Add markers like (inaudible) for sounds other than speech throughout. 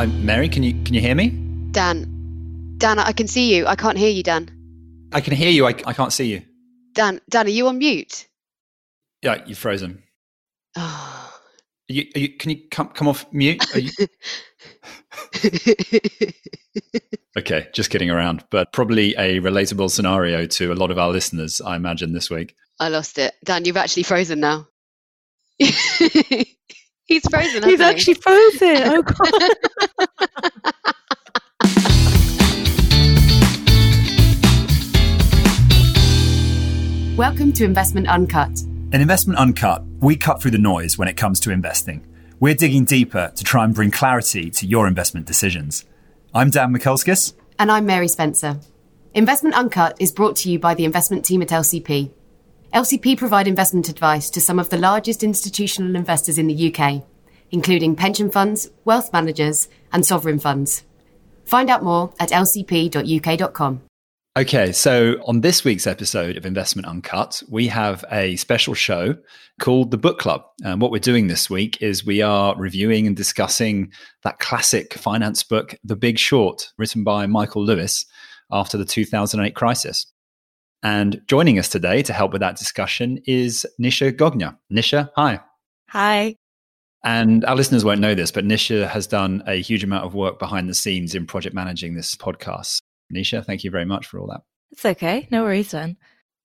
Hi, Mary. Can you can you hear me? Dan, Dan, I can see you. I can't hear you, Dan. I can hear you. I, I can't see you. Dan, Dan, are you on mute? Yeah, you're frozen. Oh. (sighs) Are you, are you, can you come come off mute? Are you, (laughs) okay, just kidding around, but probably a relatable scenario to a lot of our listeners, I imagine, this week. I lost it. Dan, you've actually frozen now. (laughs) He's frozen. He's hasn't he? actually frozen. Oh god. (laughs) Welcome to Investment Uncut. In Investment Uncut, we cut through the noise when it comes to investing. We're digging deeper to try and bring clarity to your investment decisions. I'm Dan Mikulskis. And I'm Mary Spencer. Investment Uncut is brought to you by the investment team at LCP. LCP provide investment advice to some of the largest institutional investors in the UK, including pension funds, wealth managers, and sovereign funds. Find out more at lcp.uk.com. Okay, so on this week's episode of Investment Uncut, we have a special show called The Book Club. And what we're doing this week is we are reviewing and discussing that classic finance book, The Big Short, written by Michael Lewis after the 2008 crisis. And joining us today to help with that discussion is Nisha Gogna. Nisha, hi. Hi. And our listeners won't know this, but Nisha has done a huge amount of work behind the scenes in project managing this podcast. Nisha, thank you very much for all that. It's okay. No worries, Dan.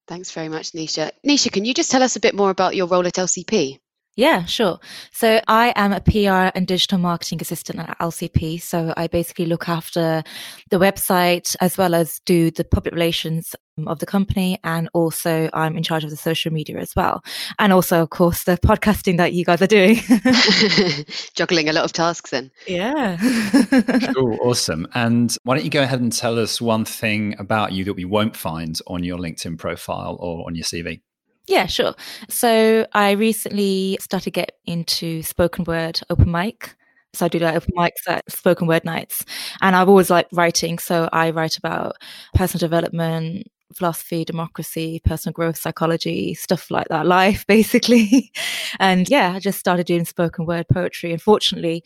Thanks very much, Nisha. Nisha, can you just tell us a bit more about your role at LCP? Yeah, sure. So I am a PR and digital marketing assistant at LCP. So I basically look after the website as well as do the public relations um, of the company. And also I'm in charge of the social media as well. And also, of course, the podcasting that you guys are doing. (laughs) (laughs) Juggling a lot of tasks then. yeah. (laughs) Cool, awesome. And why don't you go ahead and tell us one thing about you that we won't find on your LinkedIn profile or on your CV? Yeah, sure. So I recently started get into spoken word open mic. So I do like open mics at spoken word nights. And I've always liked writing. So I write about personal development, philosophy, democracy, personal growth, psychology, stuff like that, (laughs) life basically. and yeah, I just started doing spoken word poetry. Unfortunately,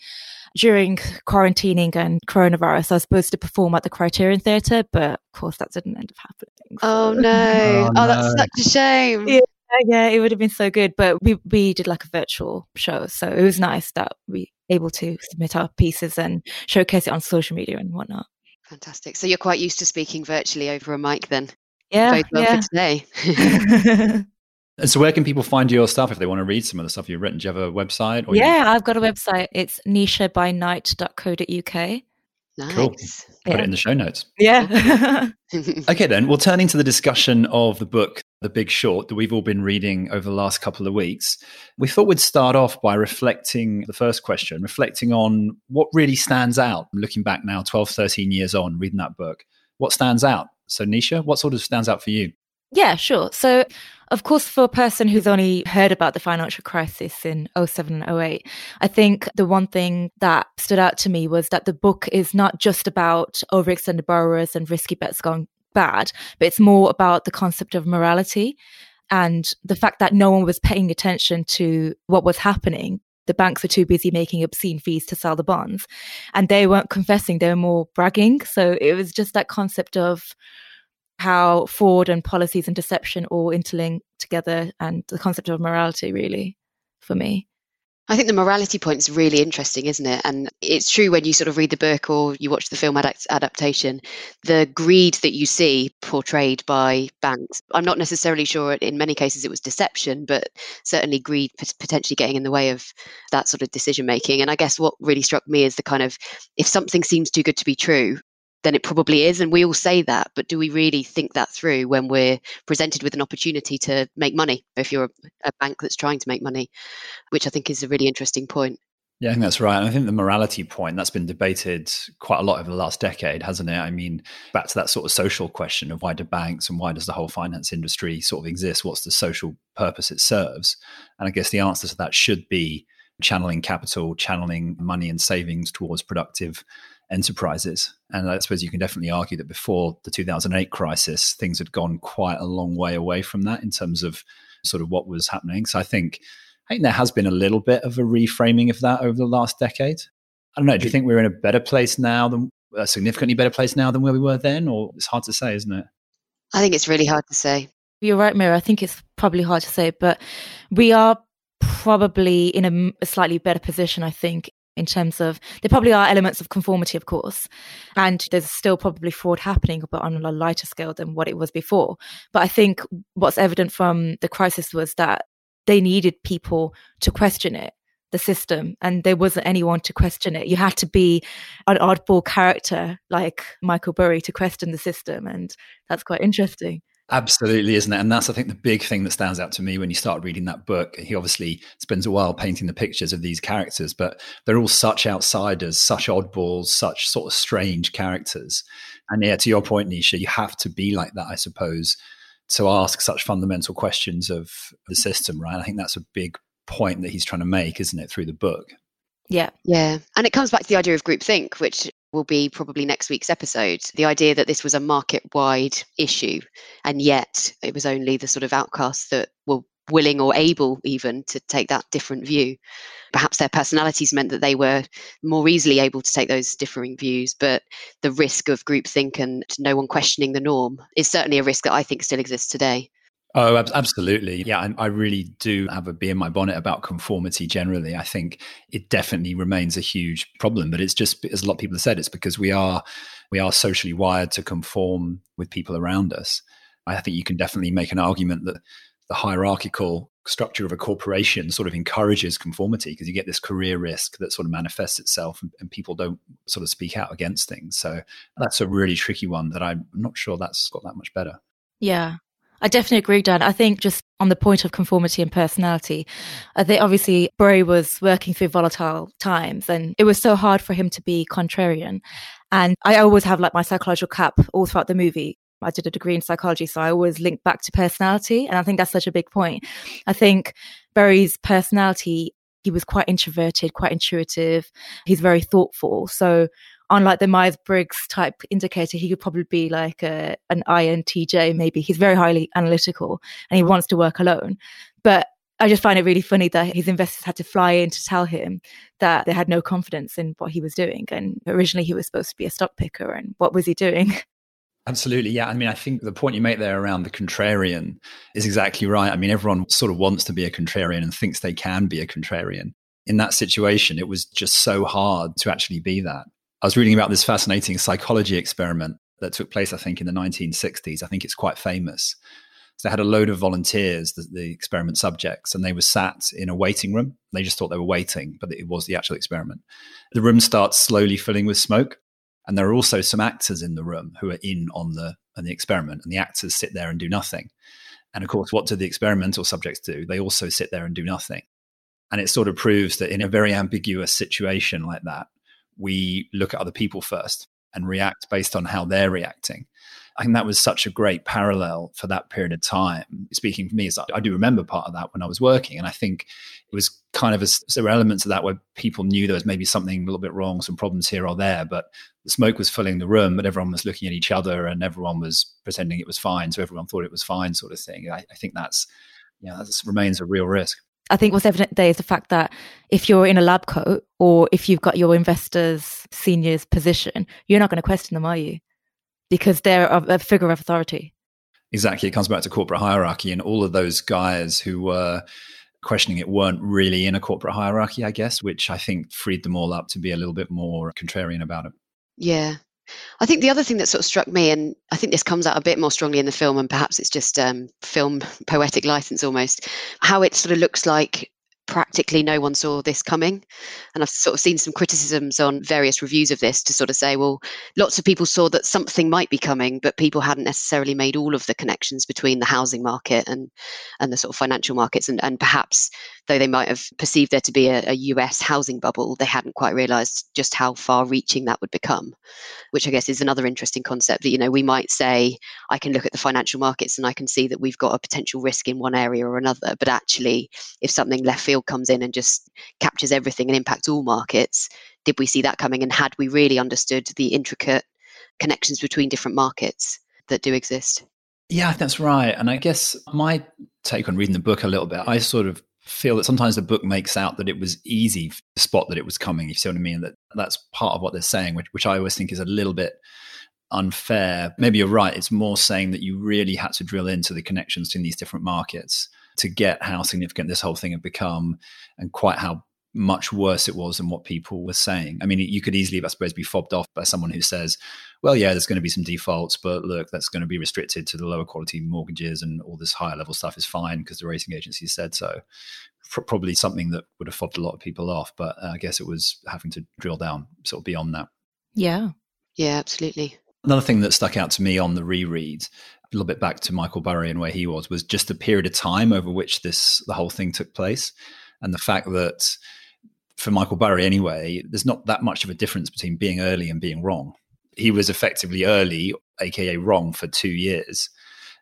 during quarantining and coronavirus, I was supposed to perform at the Criterion Theatre, but of course that didn't end up happening. Oh no. (laughs) Oh, Oh, that's such a shame. Yeah. Yeah, it would have been so good. But we we did like a virtual show, so it was nice that we able to submit our pieces and showcase it on social media and whatnot. Fantastic. So you're quite used to speaking virtually over a mic then. Yeah, Both well yeah. for today. (laughs) And so, where can people find your stuff if they want to read some of the stuff you've written? Do you have a website? Or you- yeah, I've got a website. It's nishabynight.co.uk. Cool. nice. put Yeah. it in the show notes. Yeah. (laughs) (laughs) Okay, then we'll turn into the discussion of the book, The Big Short, that we've all been reading over the last couple of weeks. We thought we'd start off by reflecting the first question, reflecting on what really stands out. Looking back now, 12, 13 years on, reading that book, what stands out? So, Nisha, what sort of stands out for you? Yeah, sure. So, of course, for a person who's only heard about the financial crisis in 07 and 08, I think the one thing that stood out to me was that the book is not just about overextended borrowers and risky bets gone bad, but it's more about the concept of morality and the fact that no one was paying attention to what was happening. The banks were too busy making obscene fees to sell the bonds and they weren't confessing, they were more bragging. So it was just that concept of how fraud and policies and deception all interlink together and the concept of morality really for me I think the morality point is really interesting, isn't it? And it's true when you sort of read the book or you watch the film adapt- adaptation, the greed that you see portrayed by banks. I'm not necessarily sure in many cases it was deception, but certainly greed pot- potentially getting in the way of that sort of decision making. And I guess what really struck me is the kind of if something seems too good to be true, then it probably is. And we all say that, but do we really think that through when we're presented with an opportunity to make money? If you're a, a bank that's trying to make money, which I think is a really interesting point. Yeah, I think that's right. And I think the morality point that's been debated quite a lot over the last decade, hasn't it? I mean, back to that sort of social question of why do banks and why does the whole finance industry sort of exist? What's the social purpose it serves? And I guess the answer to that should be channeling capital, channeling money and savings towards productive enterprises. And I suppose you can definitely argue that before the 2008 crisis, things had gone quite a long way away from that in terms of sort of what was happening. So I think I think there has been a little bit of a reframing of that over the last decade. I don't know. Do you think we're in a better place now than a significantly better place now than where we were then, or it's hard to say, isn't it? I think it's really hard to say. You're right, Mary. I think it's probably hard to say, but we are probably in a, a slightly better position, I think, in terms of there probably are elements of conformity, of course, and there's still probably fraud happening, but on a lighter scale than what it was before. But I think what's evident from the crisis was that they needed people to question it the system and there wasn't anyone to question it. You had to be an oddball character like Michael Burry to question the system. And that's quite interesting. Absolutely, isn't it? And that's, I think, the big thing that stands out to me when you start reading that book. He obviously spends a while painting the pictures of these characters, but they're all such outsiders, such oddballs, such sort of strange characters. And yeah, to your point, Nisha, you have to be like that, I suppose, to ask such fundamental questions of the system, right? I think that's a big point that he's trying to make, isn't it, through the book? Yeah. Yeah. And it comes back to the idea of groupthink, which will be probably next week's episode. The idea that this was a market wide issue, and yet it was only the sort of outcasts that were willing or able even to take that different view. Perhaps their personalities meant that they were more easily able to take those differing views, but the risk of groupthink and no one questioning the norm is certainly a risk that I think still exists today. Oh, absolutely. Yeah, I, I, really do have a bee in my bonnet about conformity generally. I think it definitely remains a huge problem, but it's just as a lot of people have said, it's because we are we are socially wired to conform with people around us. I think you can definitely make an argument that the hierarchical structure of a corporation sort of encourages conformity because you get this career risk that sort of manifests itself and, and people don't sort of speak out against things. So that's a really tricky one that I'm not sure that's got that much better. Yeah, I definitely agree, Dan. I think just on the point of conformity and personality, I think obviously Burry was working through volatile times and it was so hard for him to be contrarian. And I always have like my psychological cap all throughout the movie. I did a degree in psychology, so I always link back to personality. And I think that's such a big point. I think Burry's personality, he was quite introverted, quite intuitive. He's very thoughtful. So unlike the Myers Briggs type indicator, he could probably be like a, an INTJ, maybe. He's very highly analytical and he wants to work alone. But I just find it really funny that his investors had to fly in to tell him that they had no confidence in what he was doing. And originally he was supposed to be a stock picker. And what was he doing? (laughs) Absolutely. Yeah. I mean, I think the point you make there around the contrarian is exactly right. I mean, everyone sort of wants to be a contrarian and thinks they can be a contrarian. In that situation, it was just so hard to actually be that. I was reading about this fascinating psychology experiment that took place, I think, in the 1960s. I think it's quite famous. So they had a load of volunteers, the, the, experiment subjects, and they were sat in a waiting room. They just thought they were waiting, but it was the actual experiment. The room starts slowly filling with smoke, and there are also some actors in the room who are in on the on the experiment, and the actors sit there and do nothing. And of course, what do the experimental subjects do? They also sit there and do nothing. And it sort of proves that in a very ambiguous situation like that, we look at other people first and react based on how they're reacting. I think that was such a great parallel for that period of time. Speaking for me, I do remember part of that when I was working, and I think it was kind of a, there were elements of that where people knew there was maybe something a little bit wrong, some problems here or there, but the smoke was filling the room, but everyone was looking at each other and everyone was pretending it was fine, so everyone thought it was fine, sort of thing. I, I think that's yeah, that remains a real risk. I think what's evident today is the fact that if you're in a lab coat or if you've got your investors' seniors position, you're not going to question them, are you? Because they're a figure of authority. Exactly. It comes back to corporate hierarchy, and all of those guys who were questioning it weren't really in a corporate hierarchy, I guess, which I think freed them all up to be a little bit more contrarian about it. Yeah. I think the other thing that sort of struck me, and I think this comes out a bit more strongly in the film, and perhaps it's just um, film poetic license almost, how it sort of looks like practically no one saw this coming. And I've sort of seen some criticisms on various reviews of this to sort of say, well, lots of people saw that something might be coming, but people hadn't necessarily made all of the connections between the housing market and and the sort of financial markets. And, and perhaps though they might have perceived there to be a, a US housing bubble, they hadn't quite realized just how far reaching that would become, which I guess is another interesting concept that, you know, we might say, I can look at the financial markets and I can see that we've got a potential risk in one area or another. But actually, if something left field comes in and just captures everything and impacts all markets. Did we see that coming? And had we really understood the intricate connections between different markets that do exist? Yeah, that's right. And I guess my take on reading the book a little bit, I sort of feel that sometimes the book makes out that it was easy to spot that it was coming. You see what I mean? That that's part of what they're saying, which, which I always think is a little bit unfair. Maybe you're right. It's more saying that you really had to drill into the connections between these different markets to get how significant this whole thing had become and quite how much worse it was than what people were saying. I mean, you could easily, I suppose, be fobbed off by someone who says, well, yeah, there's going to be some defaults, but look, that's going to be restricted to the lower quality mortgages and all this higher level stuff is fine because the rating agency said so. Probably something that would have fobbed a lot of people off, but uh, I guess it was having to drill down sort of beyond that. Yeah. Yeah, absolutely. Another thing that stuck out to me on the reread, a little bit back to Michael Burry and where he was, was just the period of time over which this the whole thing took place, and the fact that for Michael Burry anyway, there's not that much of a difference between being early and being wrong. He was effectively early, aka wrong, for two years,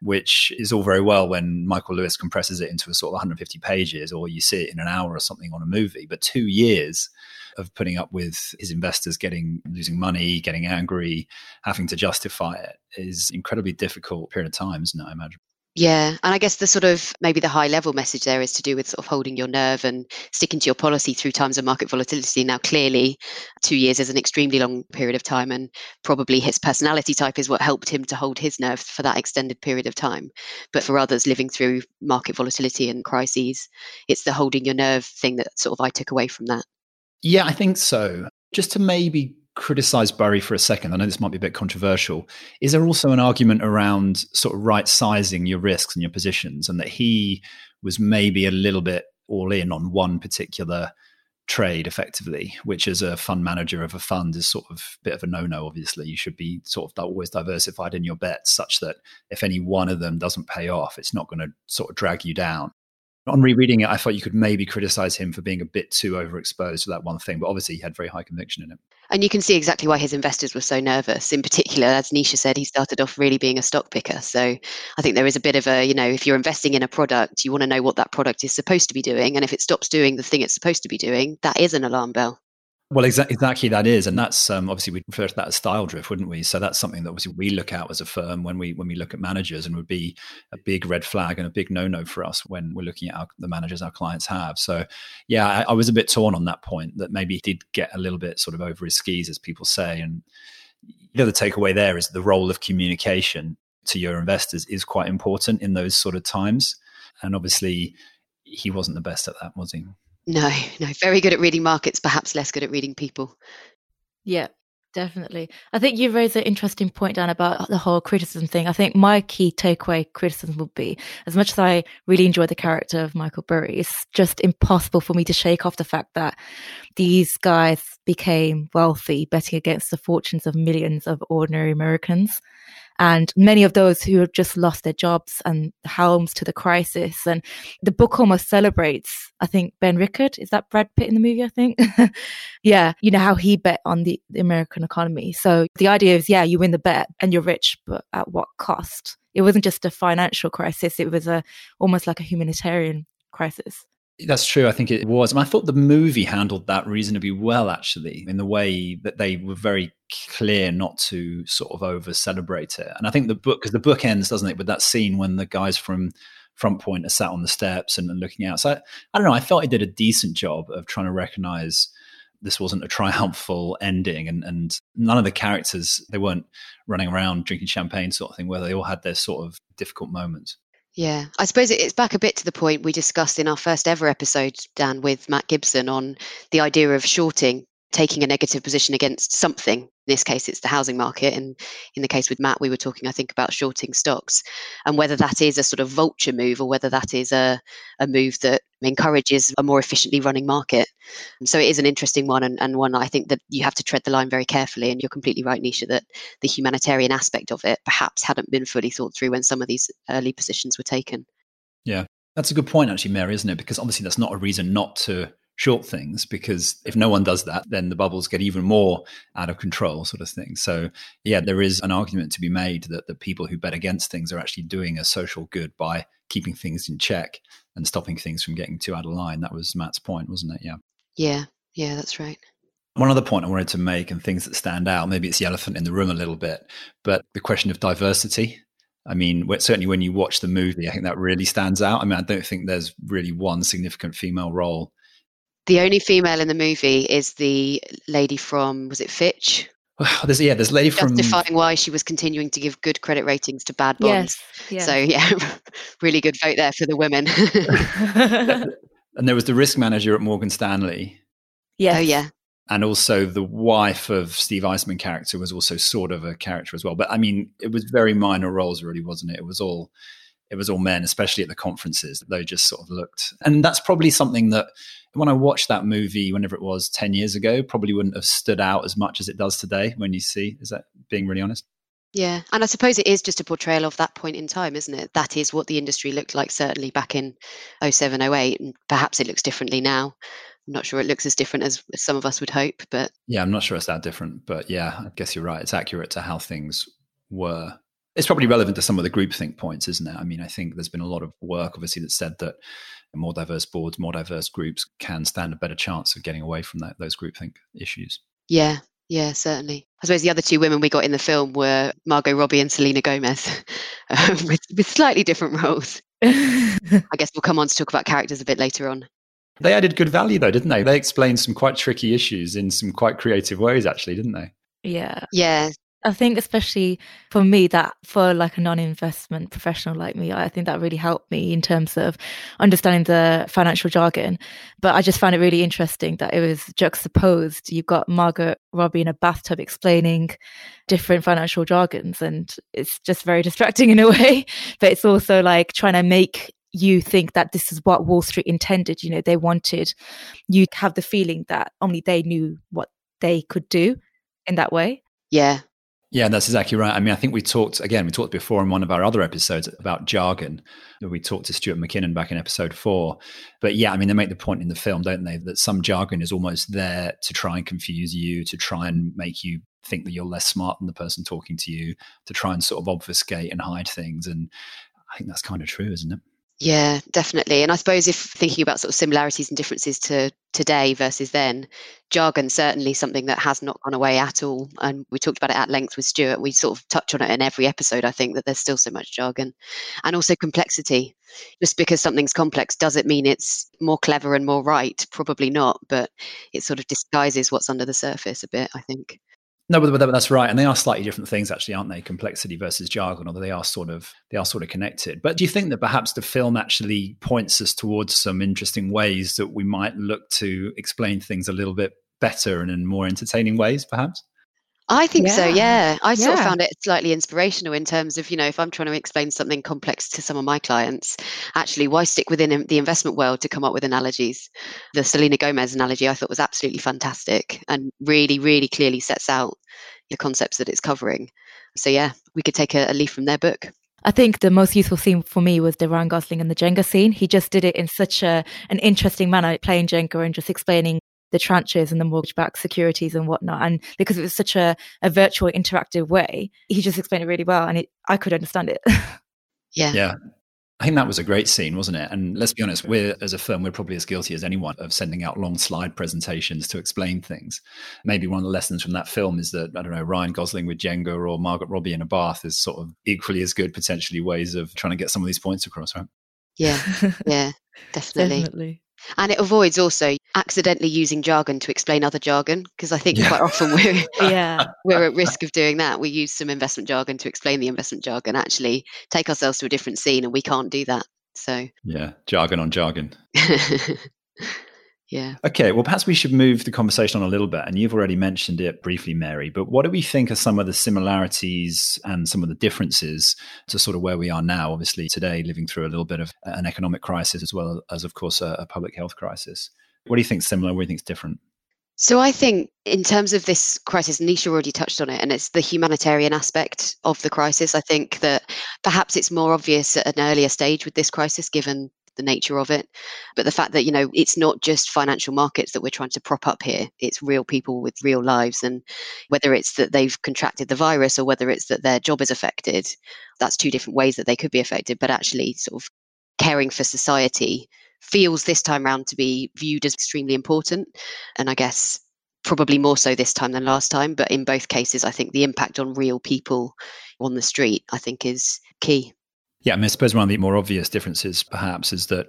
which is all very well when Michael Lewis compresses it into a sort of 150 pages, or you see it in an hour or something on a movie. But two years of putting up with his investors getting losing money, getting angry, having to justify it is incredibly difficult period of time, isn't it? I imagine. Yeah, and I guess the sort of maybe the high level message there is to do with sort of holding your nerve and sticking to your policy through times of market volatility. Now, clearly, two years is an extremely long period of time, and probably his personality type is what helped him to hold his nerve for that extended period of time. But for others living through market volatility and crises, it's the holding your nerve thing that sort of I took away from that. Yeah, I think so. Just to maybe criticize Burry for a second, I know this might be a bit controversial. Is there also an argument around sort of right sizing your risks and your positions, and that he was maybe a little bit all in on one particular trade effectively, which as a fund manager of a fund is sort of a bit of a no-no. Obviously, you should be sort of always diversified in your bets, such that if any one of them doesn't pay off, it's not going to sort of drag you down on rereading it, I thought you could maybe criticize him for being a bit too overexposed to that one thing, but obviously he had very high conviction in it. And you can see exactly why his investors were so nervous. In particular, as Nisha said, he started off really being a stock picker. So I think there is a bit of a, you know, if you're investing in a product, you want to know what that product is supposed to be doing. And if it stops doing the thing it's supposed to be doing, that is an alarm bell. Well, exactly, exactly that is, and that's um, obviously we refer to that as style drift, wouldn't we? So that's something that obviously we look at as a firm when we when we look at managers, and would be a big red flag and a big no no for us when we're looking at our, the managers our clients have. So, yeah, I, I, was a bit torn on that point that maybe he did get a little bit sort of over his skis, as people say. And the other takeaway there is the role of communication to your investors is quite important in those sort of times, and obviously he wasn't the best at that, was he? No, no. Very good at reading markets, perhaps less good at reading people. Yeah, definitely. I think you raised an interesting point, Dan, about the whole criticism thing. I think my key takeaway criticism would be as much as I really enjoy the character of Michael Burry, it's just impossible for me to shake off the fact that these guys became wealthy betting against the fortunes of millions of ordinary Americans and many of those who have just lost their jobs and helms to the crisis. And the book almost celebrates, I think, Ben Rickert. Is that Brad Pitt in the movie? I think. (laughs) yeah. You know, how he bet on the, the American economy. So the idea is, yeah, you win the bet and you're rich, but at what cost? It wasn't just a financial crisis. It was a almost like a humanitarian crisis. That's true. I think it was. And I thought the movie handled that reasonably well, actually, in the way that they were very clear not to sort of over celebrate it. And I think the book, because the book ends, doesn't it, with that scene when the guys from FrontPoint are sat on the steps and, and looking out. So I, I, don't know. I felt he did a decent job of trying to recognize this wasn't a triumphal ending and, and none of the characters they weren't running around drinking champagne sort of thing where they all had their sort of difficult moments yeah, I suppose it's back a bit to the point we discussed in our first ever episode, Dan, with Matt Gibson on the idea of shorting taking a negative position against something. In this case, it's the housing market. And in the case with Matt, we were talking, I think, about shorting stocks and whether that is a sort of vulture move or whether that is a, a move that encourages a more efficiently running market. So it is an interesting one and, and one I think that you have to tread the line very carefully. And you're completely right, Nisha, that the humanitarian aspect of it perhaps hadn't been fully thought through when some of these early positions were taken. Yeah. That's a good point, actually, Mary, isn't it? Because obviously that's not a reason not to short things because if no one does that, then the bubbles get even more out of control, sort of thing. So, yeah, there is an argument to be made that the people who bet against things are actually doing a social good by keeping things in check and stopping things from getting too out of line. That was Matt's point, wasn't it? Yeah. Yeah. Yeah, that's right. One other point I wanted to make and things that stand out, maybe it's the elephant in the room a little bit, but the question of diversity I mean, certainly when you watch the movie, I think that really stands out. I mean, I don't think there's really one significant female role. The only female in the movie is the lady from, was it Fitch? Well, (sighs) there's yeah, this a lady justifying from justifying why she was continuing to give good credit ratings to bad bonds. Yes. yes. So yeah, (laughs) really good vote there for the women. (laughs) (laughs) and there was the risk manager at Morgan Stanley. Yeah. Oh yeah, and also the wife of Steve Eisman character was also sort of a character as well. But I mean, it was very minor roles, really, wasn't it? It was all it was all men, especially at the conferences. They just sort of looked, and that's probably something that when I watched that movie, whenever it was ten years ago, probably wouldn't have stood out as much as it does today. When you see, is that being really honest? Yeah, and I suppose it is just a portrayal of that point in time, isn't it? That is what the industry looked like, certainly back in 07, 08, and perhaps it looks differently now. I'm not sure it looks as different as some of us would hope, but yeah, I'm not sure it's that different. But yeah, I guess you're right. It's accurate to how things were. It's probably relevant to some of the groupthink points, isn't it? I mean, I think there's been a lot of work, obviously, that said that more diverse boards, more diverse groups can stand a better chance of getting away from that, those groupthink issues. Yeah, yeah, certainly. I suppose the other two women we got in the film were Margot Robbie and Selena Gomez, (laughs) um, with, with slightly different roles. (laughs) I guess we'll come on to talk about characters a bit later on. They added good value, though, didn't they? They explained some quite tricky issues in some quite creative ways, actually, didn't they? Yeah. Yeah, I think especially for me that for like a non-investment professional like me, I think that really helped me in terms of understanding the financial jargon. But I just found it really interesting that it was juxtaposed. You've got Margaret Robbie in a bathtub explaining different financial jargons and it's just very distracting in a (laughs) way. But it's also like trying to make you think that this is what Wall Street intended. You know, they wanted you to have the feeling that only they knew what they could do in that way. yeah, Yeah, that's exactly right. I mean, I think we talked again. We talked before in one of our other episodes about jargon. We talked to Stuart McKinnon back in episode four. But yeah, I mean, they make the point in the film, don't they, that some jargon is almost there to try and confuse you, to try and make you think that you're less smart than the person talking to you, to try and sort of obfuscate and hide things. And I think that's kind of true, isn't it? Yeah, definitely. And I suppose if thinking about sort of similarities and differences to today versus then, jargon certainly something that has not gone away at all. And we talked about it at length with Stuart. We sort of touch on it in every episode. I think that there's still so much jargon, and also complexity. Just because something's complex, does it mean it's more clever and more right? Probably not. But it sort of disguises what's under the surface a bit. I think. No, but, but that's right, and they are slightly different things, actually, aren't they? Complexity versus jargon, although they are sort of they are sort of connected. But do you think that perhaps the film actually points us towards some interesting ways that we might look to explain things a little bit better and in more entertaining ways, perhaps? I think so, Yeah. yeah. I sort of found it slightly inspirational in terms of, you know, if I'm trying to explain something complex to some of my clients, actually, why stick within the investment world to come up with analogies? The Selena Gomez analogy I thought was absolutely fantastic and really, really clearly sets out the concepts that it's covering. So, yeah, we could take a, a leaf from their book. I think the most useful scene for me was the Ryan Gosling and the Jenga scene. He just did it in such a an interesting manner, playing Jenga and just explaining the tranches and the mortgage-backed securities and whatnot. And because it was such a, a virtual, interactive way, he just explained it really well, and it, I could understand it. (laughs) Yeah. Yeah. I think that was a great scene, wasn't it? And let's be honest, we're as a firm, we're probably as guilty as anyone of sending out long slide presentations to explain things. Maybe one of the lessons from that film is that, I don't know, Ryan Gosling with Jenga or Margaret Robbie in a bath is sort of equally as good, potentially, ways of trying to get some of these points across, right? Yeah. (laughs) Yeah. Definitely. Definitely. And it avoids also accidentally using jargon to explain other jargon because I think Yeah. quite often we're (laughs) (laughs) Yeah. we're at risk of doing that. We use some investment jargon to explain the investment jargon, actually take ourselves to a different scene, and we can't do that. So, Yeah, jargon on jargon. (laughs) yeah. Okay, well, perhaps we should move the conversation on a little bit. And you've already mentioned it briefly, Mary, but what do we think are some of the similarities and some of the differences to sort of where we are now? Obviously, today, living through a little bit of an economic crisis as well as, of course, a, a public health crisis. What do you think is similar? What do you think is different? So, I think in terms of this crisis, Nisha already touched on it, and it's the humanitarian aspect of the crisis. I think that perhaps it's more obvious at an earlier stage with this crisis, given the nature of it. But the fact that, you know, it's not just financial markets that we're trying to prop up here, it's real people with real lives. And whether it's that they've contracted the virus or whether it's that their job is affected, that's two different ways that they could be affected. But actually, sort of caring for society feels this time round to be viewed as extremely important. And I guess probably more so this time than last time. But in both cases, I think the impact on real people on the street, I think, is key. Yeah, I, mean, I suppose one of the more obvious differences, perhaps, is that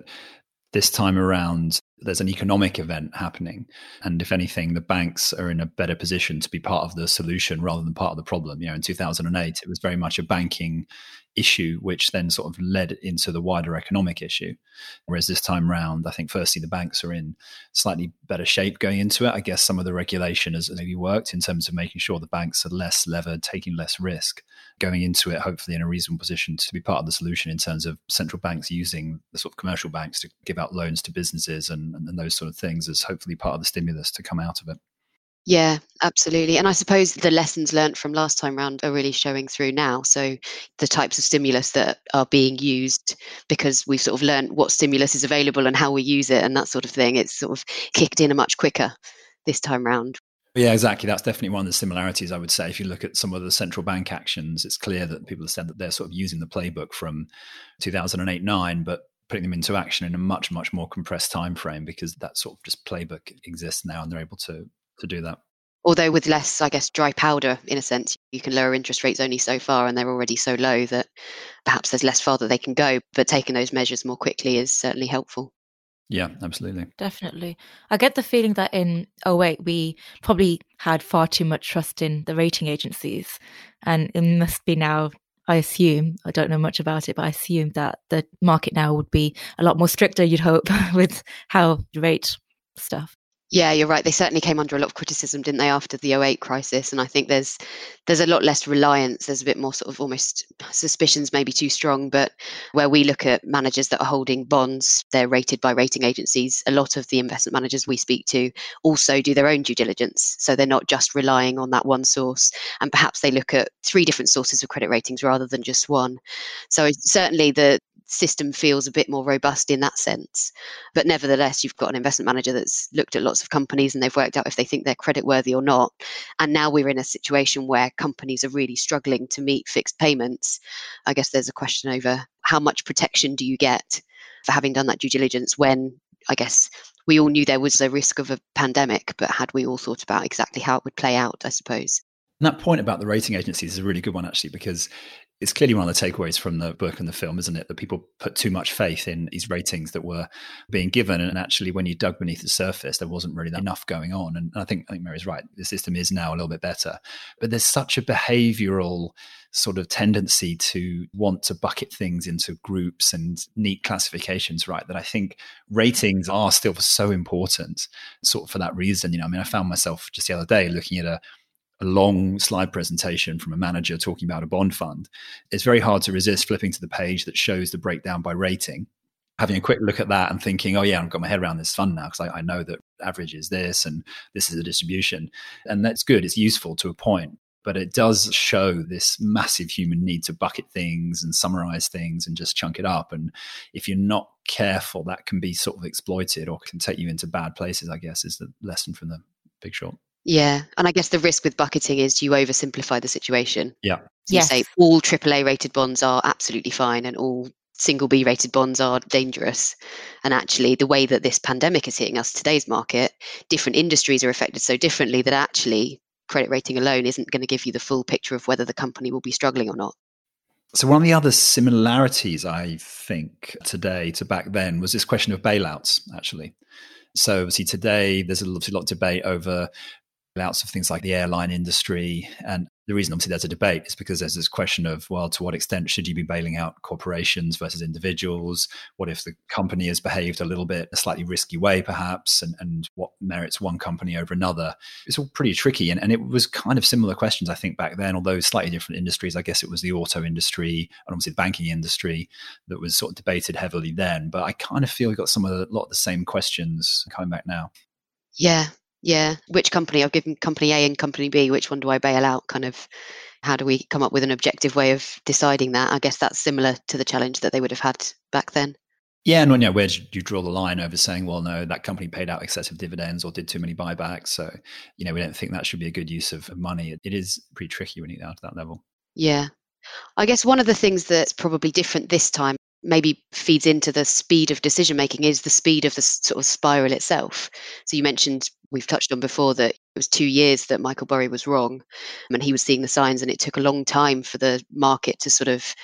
this time around, there's an economic event happening. And if anything, the banks are in a better position to be part of the solution rather than part of the problem. You know, in 2008, it was very much a banking issue, which then sort of led into the wider economic issue. Whereas this time round, I think firstly, the banks are in slightly better shape going into it. I guess some of the regulation has maybe worked in terms of making sure the banks are less levered, taking less risk, going into it, hopefully in a reasonable position to be part of the solution in terms of central banks using the sort of commercial banks to give out loans to businesses and, and those sort of things as hopefully part of the stimulus to come out of it. Yeah, absolutely. And I suppose the lessons learned from last time round are really showing through now. So the types of stimulus that are being used because we've sort of learned what stimulus is available and how we use it and that sort of thing. It's sort of kicked in a much quicker this time round. Yeah, exactly. That's definitely one of the similarities, I would say. If you look at some of the central bank actions, it's clear that people have said that they're sort of using the playbook from 2008 9, but putting them into action in a much, much more compressed time frame because that sort of just playbook exists now and they're able to to do that. Although with less, I guess, dry powder in a sense, you can lower interest rates only so far, and they're already so low that perhaps there's less farther they can go. But taking those measures more quickly is certainly helpful. Yeah, absolutely. Definitely. I get the feeling that in 08, we probably had far too much trust in the rating agencies. And it must be now, I assume, I don't know much about it, but I assume that the market now would be a lot more stricter, you'd hope, (laughs) with how you rate stuff. Yeah, you're right. They certainly came under a lot of criticism, didn't they, after the 08 crisis? And I think there's there's a lot less reliance. There's a bit more sort of almost suspicions, maybe too strong. But where we look at managers that are holding bonds, they're rated by rating agencies. A lot of the investment managers we speak to also do their own due diligence, so they're not just relying on that one source. And perhaps they look at three different sources of credit ratings rather than just one. So certainly the system feels a bit more robust in that sense. But nevertheless, you've got an investment manager that's looked at lots of companies and they've worked out if they think they're credit worthy or not. And now we're in a situation where companies are really struggling to meet fixed payments. I guess there's a question over how much protection do you get for having done that due diligence when I guess we all knew there was a risk of a pandemic, but had we all thought about exactly how it would play out, I suppose. And that point about the rating agencies is a really good one, actually, because it's clearly one of the takeaways from the book and the film, isn't it? That people put too much faith in these ratings that were being given, and actually, when you dug beneath the surface, there wasn't really enough going on. And I think I think Mary's right. The system is now a little bit better, but there's such a behavioural sort of tendency to want to bucket things into groups and neat classifications, right? That I think ratings are still so important, sort of for that reason. You know, I mean, I found myself just the other day looking at a a long slide presentation from a manager talking about a bond fund, it's very hard to resist flipping to the page that shows the breakdown by rating, having a quick look at that and thinking, oh, yeah, I've got my head around this fund now because I, I, know that average is this and this is the distribution. And that's good. It's useful to a point. But it does show this massive human need to bucket things and summarize things and just chunk it up. And if you're not careful, that can be sort of exploited or can take you into bad places, I guess, is the lesson from the big short. Yeah, and I guess the risk with bucketing is you oversimplify the situation. Yeah. So yes. You say all AAA rated bonds are absolutely fine and all single B rated bonds are dangerous. And actually, the way that this pandemic is hitting us, today's market, different industries are affected so differently that actually credit rating alone isn't going to give you the full picture of whether the company will be struggling or not. So, one of the other similarities I think today to back then was this question of bailouts, actually. So, obviously, today there's a lot of debate over outs of things like the airline industry. And the reason, obviously, there's a debate is because there's this question of, well, to what extent should you be bailing out corporations versus individuals? What if the company has behaved a little bit a slightly risky way, perhaps, and, and what merits one company over another? It's all pretty tricky. And, and it was kind of similar questions, I think, back then, although slightly different industries. I guess it was the auto industry and obviously the banking industry that was sort of debated heavily then. But I kind of feel we got some of the, a lot of the same questions coming back now. Yeah, yeah which company i've given company a and company b which one do i bail out kind of how do we come up with an objective way of deciding that i guess that's similar to the challenge that they would have had back then yeah, and when, yeah, where do you draw the line over saying, well, no, that company paid out excessive dividends or did too many buybacks? So, you know, we don't think that should be a good use of money. it, it is pretty tricky when you get down to that level. Yeah. I guess one of the things that's probably different this time maybe feeds into the speed of decision making is the speed of the sort of spiral itself. So you mentioned we've touched on before that it was two years that Michael Burry was wrong and he was seeing the signs and it took a long time for the market to sort of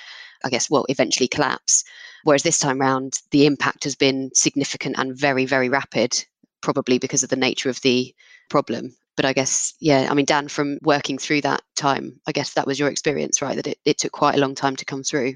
I guess well eventually collapse. Whereas this time round the impact has been significant and very very rapid probably because of the nature of the problem. But I guess yeah I mean Dan from working through that time I guess that was your experience right? That it, it took quite a long time to come through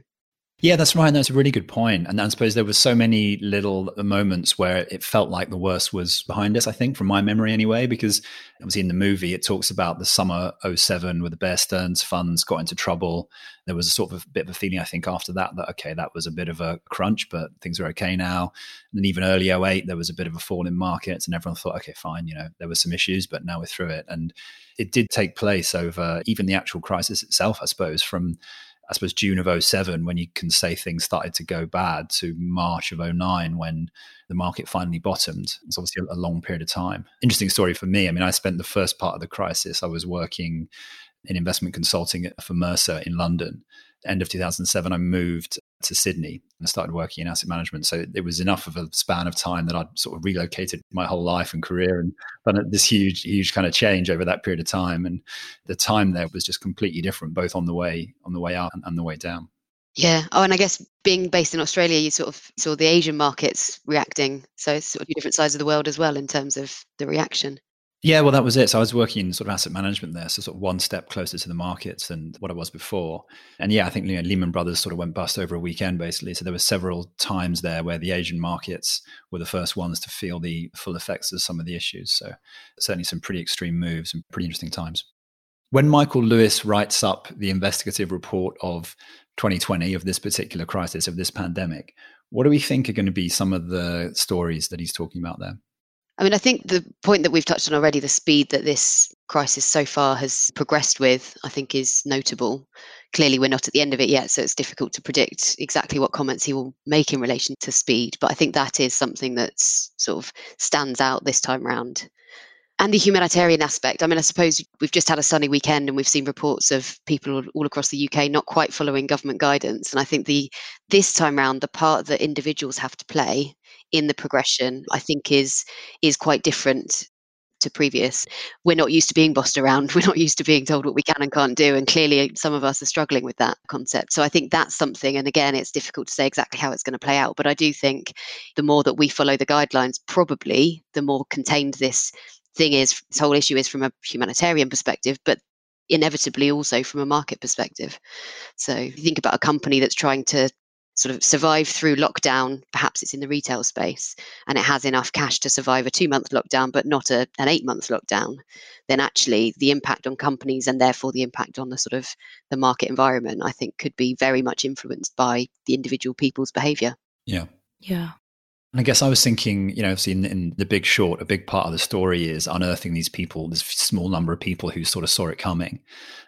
yeah, that's right. That's a really good point. And I suppose there were so many little moments where it felt like the worst was behind us, I think, from my memory anyway, because obviously in the movie it talks about the summer 07 where the Bear Stearns funds got into trouble. There was a sort of a bit of a feeling, I think, after that, that, okay, that was a bit of a crunch, but things are okay now. And then even early 08, there was a bit of a fall in markets and everyone thought, okay, fine, you know, there were some issues, but now we're through it. And it did take place over even the actual crisis itself, I suppose, from I suppose June of 07 when you can say things started to go bad to March of 09 when the market finally bottomed. It's obviously a long period of time. Interesting story for me. I mean, I spent the first part of the crisis, I was working in investment consulting for Mercer in London. End of 2007, I moved to Sydney and started working in asset management. So it was enough of a span of time that I'd sort of relocated my whole life and career and done this huge, huge kind of change over that period of time. And the time there was just completely different, both on the way on the way out and, and the way down. Yeah. Oh, and I guess being based in Australia, you sort of saw the Asian markets reacting. So it's sort of different sides of the world as well in terms of the reaction. Yeah, well, that was it. So I was working in sort of asset management there, so sort of one step closer to the markets than what I was before. And yeah, I think you know, Lehman Brothers sort of went bust over a weekend, basically. So there were several times there where the Asian markets were the first ones to feel the full effects of some of the issues. So certainly some pretty extreme moves and pretty interesting times. When Michael Lewis writes up the investigative report of 2020 of this particular crisis of this pandemic, what do we think are going to be some of the stories that he's talking about there? I mean, I think the point that we've touched on already, the speed that this crisis so far has progressed with, I think is notable. Clearly, we're not at the end of it yet, so it's difficult to predict exactly what comments he will make in relation to speed. But I think that is something that sort of stands out this time round and the humanitarian aspect. I mean, I suppose we've just had a sunny weekend and we've seen reports of people all across the UK not quite following government guidance. And I think the this time round, the part that individuals have to play in the progression, I think is is quite different to previous. We're not used to being bossed around. (laughs) We're not used to being told what we can and can't do. And clearly, eh, some of us are struggling with that concept. So I think that's something. And again, it's difficult to say exactly how it's going to play out. But I do think the more that we follow the guidelines, probably the more contained this thing is this whole issue is from a humanitarian perspective, but inevitably also from a market perspective. So you think about a company that's trying to sort of survive through lockdown, perhaps it's in the retail space and it has enough cash to survive a two month lockdown, but not a, an eight month lockdown, then actually the impact on companies and therefore the impact on the sort of the market environment, I think could be very much influenced by the individual people's behavior. Yeah. Yeah. And I guess I was thinking, you know, in, in The Big Short, a big part of the story is unearthing these people, this small number of people who sort of saw it coming.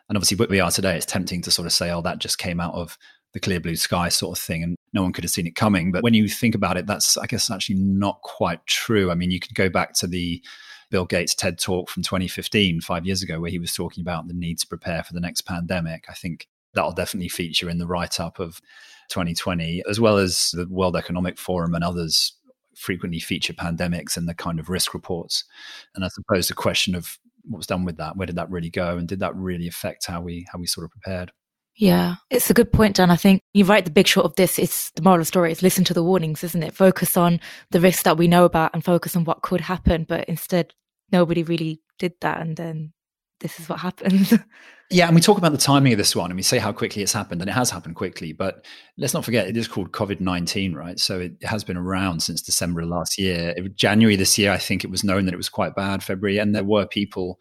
And obviously, where we are today, it's tempting to sort of say, oh, that just came out of the clear blue sky sort of thing, and no one could have seen it coming. But when you think about it, that's, I guess, actually not quite true. I mean, you could go back to the Bill Gates TED talk from 2015, five years ago, where he was talking about the need to prepare for the next pandemic. I think that'll definitely feature in the write up of 2020, as well as the World Economic Forum and others frequently feature pandemics and the kind of risk reports. And I suppose the question of what was done with that, where did that really go, and did that really affect how we how we sort of prepared? Yeah, it's a good point, Dan. I think you write the big short of this. It's the moral of the story is listen to the warnings, isn't it? Focus on the risks that we know about and focus on what could happen. But instead, nobody really did that. And then this is what happens. (laughs) yeah, and we talk about the timing of this one and we say how quickly it's happened, and it has happened quickly. But let's not forget, it is called COVID 19, right? So it has been around since December of last year. It, January this year, I think it was known that it was quite bad, February, and there were people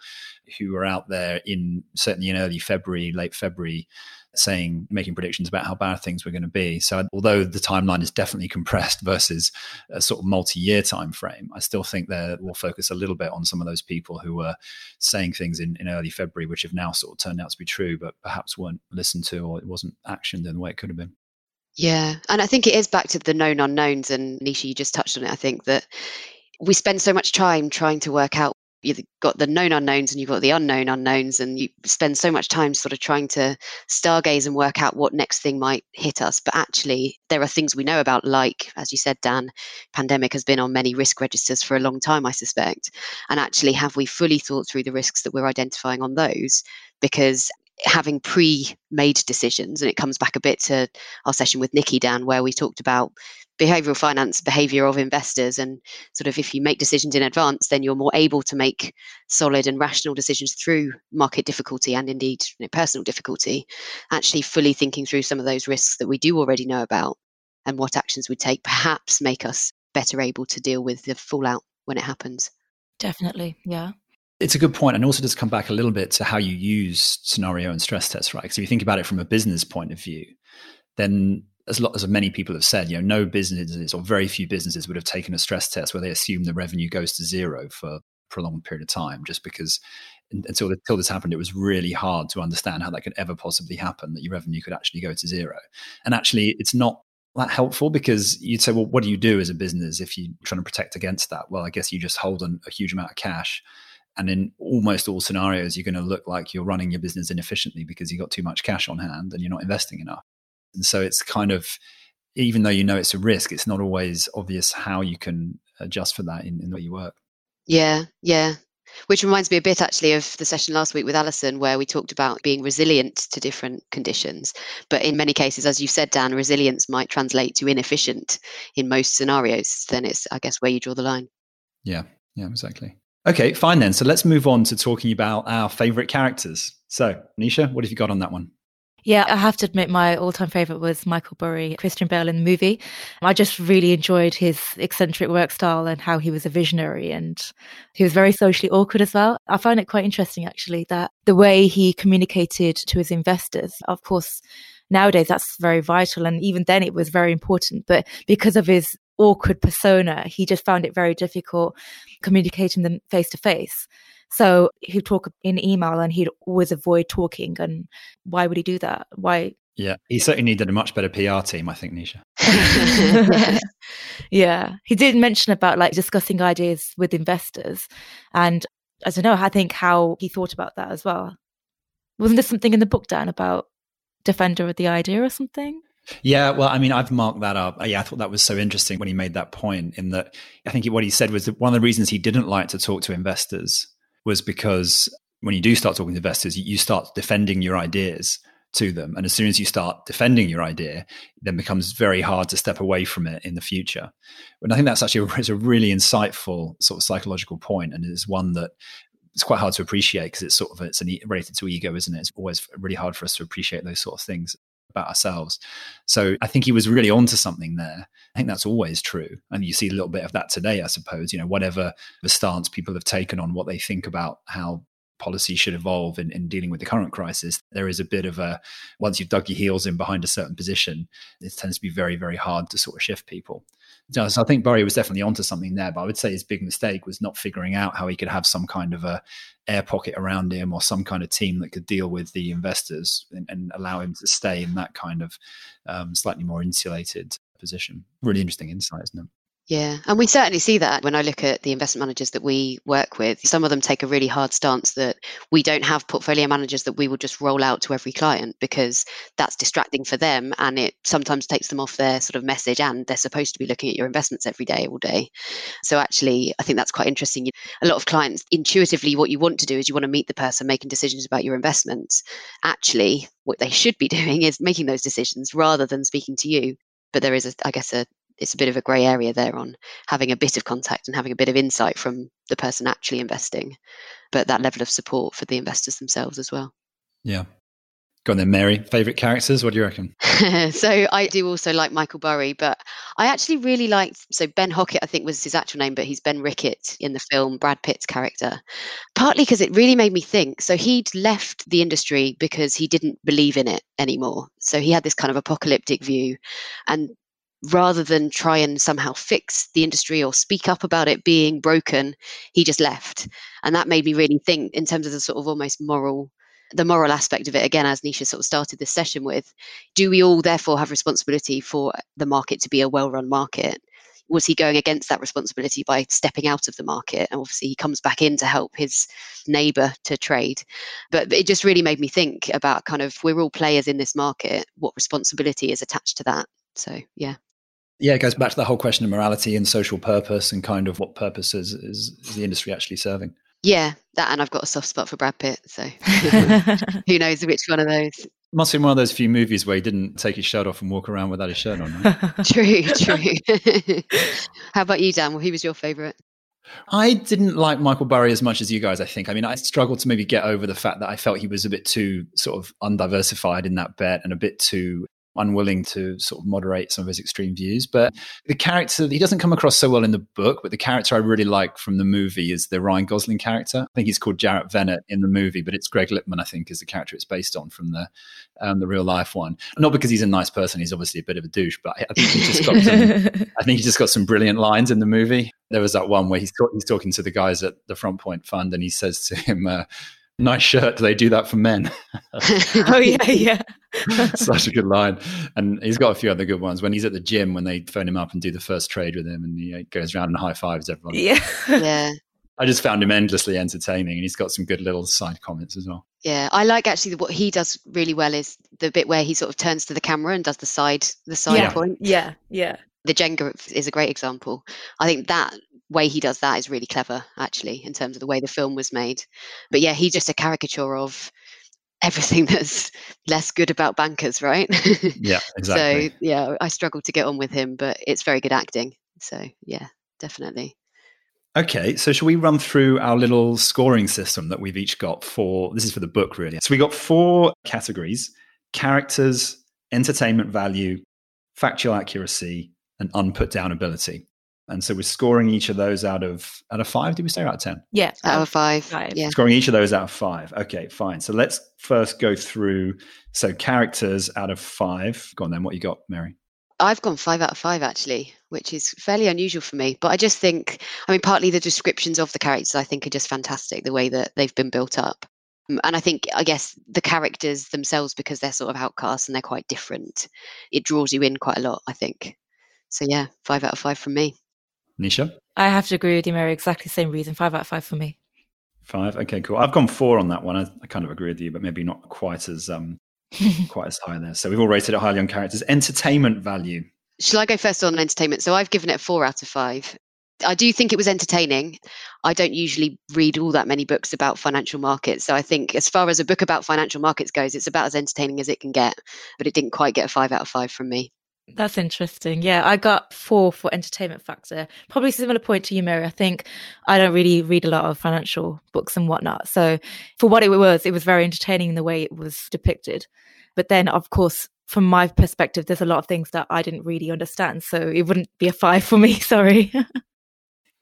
who were out there in certainly in early February, late February, saying, making predictions about how bad things were going to be. So, although the timeline is definitely compressed versus a sort of multi-year time frame, I still think that we'll focus a little bit on some of those people who were saying things in, in early February, which have now sort of turned out to be true, but perhaps weren't listened to or it wasn't actioned in the way it could have been. Yeah, and I think it is back to the known unknowns, and Nisha, you just touched on it. I think that we spend so much time trying to work out you've got the known unknowns and you've got the unknown unknowns and you spend so much time sort of trying to stargaze and work out what next thing might hit us. But actually there are things we know about like as you said dan pandemic has been on many risk registers for a long time i suspect. And actually have we fully thought through the risks that we're identifying on those? Because having pre-made decisions and it comes back a bit to our session with nikki dan where we talked about behavioral finance behavior of investors and sort of if you make decisions in advance then you're more able to make solid and rational decisions through market difficulty and indeed you know, personal difficulty actually fully thinking through some of those risks that we do already know about and what actions we take perhaps make us better able to deal with the fallout when it happens definitely yeah it's a good point, and also just come back a little bit to how you use scenario and stress tests, right? Because if you think about it from a business point of view, then as lot as many people have said, you know, no businesses or very few businesses would have taken a stress test where they assume the revenue goes to zero for a prolonged period of time, just because until until this happened, it was really hard to understand how that could ever possibly happen that your revenue could actually go to zero. And actually, it's not that helpful because you'd say, well, what do you do as a business if you're trying to protect against that? Well, I guess you just hold on a huge amount of cash. And in almost all scenarios, you're going to look like you're running your business inefficiently because you've got too much cash on hand and you're not investing enough. And so it's kind of, even though you know it's a risk, it's not always obvious how you can adjust for that in, in the way you work. Yeah, yeah. Which reminds me a bit actually of the session last week with Alison, where we talked about being resilient to different conditions. But in many cases, as you said, Dan, resilience might translate to inefficient in most scenarios. Then it's, I guess, where you draw the line. Yeah, yeah, exactly. Okay, fine then. So let's move on to talking about our favorite characters. So, Nisha, what have you got on that one? Yeah, I have to admit, my all time favourite was Michael Burry, Christian Bale in the movie. I just really enjoyed his eccentric work style and how he was a visionary and he was very socially awkward as well. I found it quite interesting, actually, that the way he communicated to his investors, of course, nowadays that's very vital. And even then it was very important. But because of his awkward persona, he just found it very difficult communicating them face to face. So he'd talk in email and he'd always avoid talking. And why would he do that? Why? Yeah, he certainly needed a much better PR team, I think, Nisha. (laughs) (laughs) yeah, he did mention about like discussing ideas with investors. And I don't know, I think how he thought about that as well. Wasn't there something in the book, Dan, about defender of the idea or something? Yeah, well, I mean, I've marked that up. Yeah, I thought that was so interesting when he made that point. In that, I think what he said was that one of the reasons he didn't like to talk to investors was because when you do start talking to investors, you start defending your ideas to them. And as soon as you start defending your idea, then becomes very hard to step away from it in the future. And I think that's actually a, (laughs) a really insightful sort of psychological point, and it's one that it's quite hard to appreciate because it's sort of it's an, related to ego, isn't it? It's always really hard for us to appreciate those sort of things about ourselves. So I think he was really onto something there. I think that's always true. And you see a little bit of that today, I suppose. You know, whatever the stance people have taken on what they think about how policy should evolve in, in dealing with the current crisis, there is a bit of a once you've dug your heels in behind a certain position, it tends to be very, very hard to sort of shift people. So I think Burry was definitely onto something there, but I would say his big mistake was not figuring out how he could have some kind of a air pocket around him or some kind of team that could deal with the investors and, and allow him to stay in that kind of um, slightly more insulated position. Really interesting insight, isn't it? Yeah, and we certainly see that when I look at the investment managers that we work with. Some of them take a really hard stance that we don't have portfolio managers that we will just roll out to every client because that's distracting for them and it sometimes takes them off their sort of message and they're supposed to be looking at your investments every day, all day. So actually, I think that's quite interesting. A lot of clients intuitively what you want to do is you want to meet the person making decisions about your investments. Actually, what they should be (laughs) doing is making those decisions rather than speaking to you but there is a, I guess a it's a bit of a grey area there on having a bit of contact and having a bit of insight from the person actually investing, but that level of support for the investors themselves as well. Yeah. Go on then, Mary. Favorite characters? What do you reckon? (laughs) so I do also like Michael Burry, but I actually really liked. So Ben Hockett, I think was his actual name, but he's Ben Rickert in the film Brad Pitt's character. Partly because it really made me think. So he'd left the industry because he didn't believe in it anymore. So he had this kind of apocalyptic view, and rather than try and somehow fix the industry or speak up about it being broken, he just left. And that made me really think in terms of the sort of almost moral the moral aspect of it again as nisha sort of started this session with do we all therefore have responsibility for the market to be a well-run market was he going against that responsibility by stepping out of the market? And obviously, he comes back in to help his neighbor to trade. But it just really made me think about kind of we're all players in this market. What responsibility is attached to that? So, yeah. Yeah, it goes back to the whole question of morality and social purpose and kind of what purpose is, is, is the industry actually serving. Yeah, that and I've got a soft spot for Brad Pitt, so (laughs) who knows which one of those. Must be one of those few movies where he didn't take his shirt off and walk around without his shirt on. Right? (laughs) true, true. (laughs) How about you, Dan? Well, who was your favourite? I didn't like Michael Burry as much as you guys, I think. I mean, I struggled to maybe get over the fact that I felt he was a bit too sort of undiversified in that bet and a bit too unwilling to sort of moderate some of his extreme views. But the character, he doesn't come across so well in the book, but the character I really like from the movie is the Ryan Gosling character. I think he's called Jared Vennett in the movie, but it's Greg Lippmann, I think, is the character it's based on from the um, the real life one. Not because he's a nice person, he's obviously a bit of a douche, but I think he just got some, (laughs) I think he just got some brilliant lines in the movie. There was that one where he's, he's talking to the guys at the FrontPoint Fund and he says to him, uh, nice shirt. Do they do that for men? (laughs) oh yeah, yeah. (laughs) Such a good line. And he's got a few other good ones. When he's at the gym, when they phone him up and do the first trade with him, and he uh, goes around and high fives everyone. Yeah, yeah. I just found him endlessly entertaining, and he's got some good little side comments as well. Yeah, I like actually what he does really well is the bit where he sort of turns to the camera and does the side the side yeah. point. Yeah, yeah. The Jenga is a great example. I think that way he does that is really clever, actually, in terms of the way the film was made. But yeah, he's just a caricature of everything (laughs) that's less good about bankers, right? Yeah, (laughs) exactly. so yeah, I struggle to get on with him, but it's very good acting. So yeah, definitely. Okay, so shall we run through our little scoring system that we've each got for this is for the book really. So we got four categories: characters, entertainment value, factual accuracy, and unput down ability. And so we're scoring each of those out of out of five. Did we say out of ten? Yeah, out of five. five. Yeah, scoring each of those out of five. Okay, fine. So let's first go through. So characters out of five. Go on then. What you got, Mary? I've gone five out of five actually, which is fairly unusual for me. But I just think, I mean, partly the descriptions of the characters I think are just fantastic, the way that they've been built up. Um, and I think, I guess, the characters themselves, because they're sort of outcasts and they're quite different, it draws you in quite a lot, I think. So yeah, five out of five from me. Nisha? I have to agree with you, Mary. Exactly the same reason. Five out of five for me. Five. Okay, cool. I've gone four on that one. I, I kind of agree with you, but maybe not quite as um (laughs) quite as high there. So we've all rated it highly on characters. Entertainment value. Shall I go first on entertainment? So I've given it four out of five. I do think it was entertaining. I don't usually read all that many books about financial markets. So I think, as far as a book about financial markets goes, it's about as entertaining as it can get. But it didn't quite get a five out of five from me. That's interesting. Yeah, I got four for entertainment factor. Probably similar point to you, Mary. I think I don't really read a lot of financial books and whatnot. So for what it was, it was very entertaining in the way it was depicted. But then, of course, from my perspective, there's a lot of things that I didn't really understand. So it wouldn't be a five for me. (laughs) Sorry.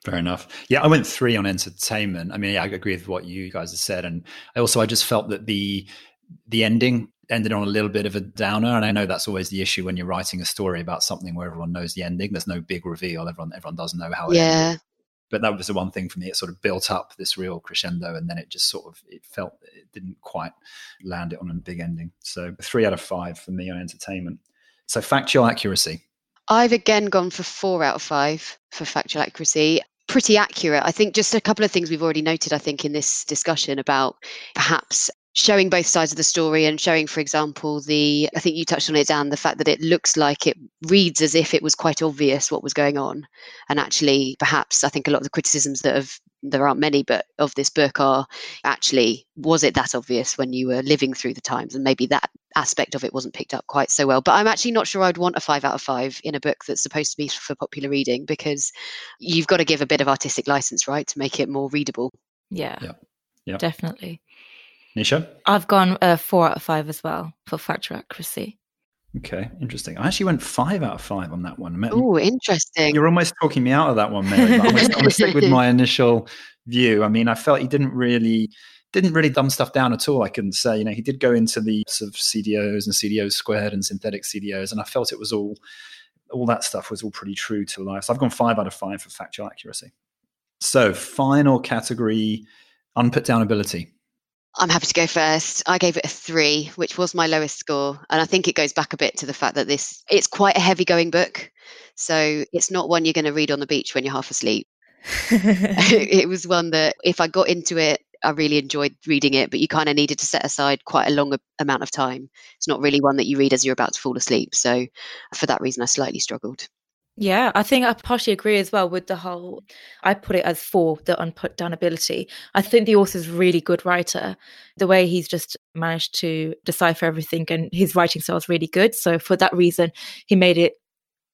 Fair enough. Yeah, I went three on entertainment. I mean, yeah, I agree with what you guys have said, and I also I just felt that the the ending ended on a little bit of a downer and i know that's always the issue when you're writing a story about something where everyone knows the ending. There's no big reveal. Everyone everyone does know how it yeah. ended. but that was the one thing for me. It sort of built up this real crescendo and then it just sort of it felt it didn't quite land it on a big ending. So three out of five for me on entertainment. So factual accuracy. I've again gone for four out of five for factual accuracy. Pretty accurate. I think just a couple of things we've already noted, I think, in this discussion about perhaps showing both sides of the story and showing, for example, the I think you touched on it, Dan, the fact that it looks like it reads as if it was quite obvious what was going on. And actually, perhaps I think a lot of the criticisms that have there aren't many, but of this book are actually was it that obvious when you were living through the times? And maybe that aspect of it wasn't picked up quite so well. But I'm actually not sure I'd want a five out of five in a book that's supposed to be for popular reading because you've got to give a bit of artistic license, right, to make it more readable. Yeah. Yeah. Yeah. Definitely. Nisha? I've gone uh, four out of five as well for factual accuracy. Okay, interesting. I actually went five out of five on that one. Oh, interesting. You're almost talking me out of that one, Mary. I'm going to stick with (laughs) my initial view. I mean, I felt he didn't really didn't really dumb stuff down at all. I can say, you know, he did go into the sort of CDOs and CDOs squared and synthetic CDOs, and I felt it was all all that stuff was all pretty true to life. So I've gone five out of five for factual accuracy. So final category, unput down ability. I'm happy to go first. I gave it a three, which was my lowest score. And I think it goes back a bit to the fact that this it's quite a heavy going book. So it's not one you're going to read on the beach when you're half asleep. (laughs) it was one that if I got into it, I really enjoyed reading it, but you kind of needed to set aside quite a long amount of time. It's not really one that you read as you're about to fall asleep. So for that reason, I slightly struggled. Yeah, I think I partially agree as well with the whole. I put it as for the unput down ability. I think the author's a really good writer. The way he's just managed to decipher everything and his writing style is really good. So for that reason, he made it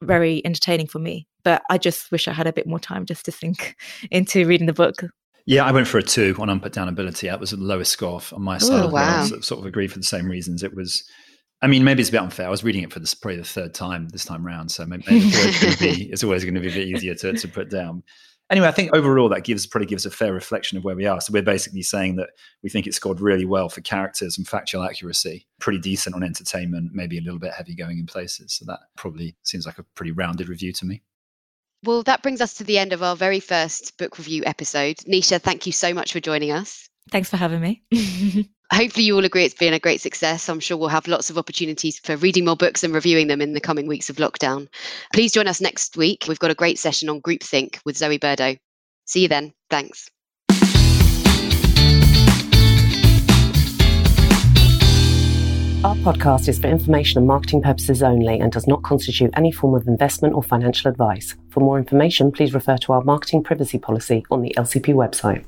very entertaining for me. But I just wish I had a bit more time just to think (laughs) into reading the book. Yeah, I went for a two on unput down ability. That was the lowest score on my side. Wow. sort of agree for the same reasons. It was I mean, maybe it's a bit unfair. I was reading it for this probably the third time this time round, so maybe, maybe it's, always be, (laughs) it's always going to be a bit easier to, to put down. Anyway, I think overall that gives probably gives a fair reflection of where we are. So we're basically saying that we think it scored really well for characters and factual accuracy, pretty decent on entertainment, maybe a little bit heavy going in places. So that probably seems like a pretty rounded review to me. Well, that brings us to the end of our very first book review episode. Nisha, thank you so much for joining us. Thanks for having me. (laughs) Hopefully, you all agree it's been a great success. I'm sure we'll have lots of opportunities for reading more books and reviewing them in the coming weeks of lockdown. Please join us next week. We've got a great session on groupthink with Zoe Burdo. See you then. Thanks. Our podcast is for information and marketing purposes only and does not constitute any form of investment or financial advice. For more information, please refer to our marketing privacy policy on the LCP website.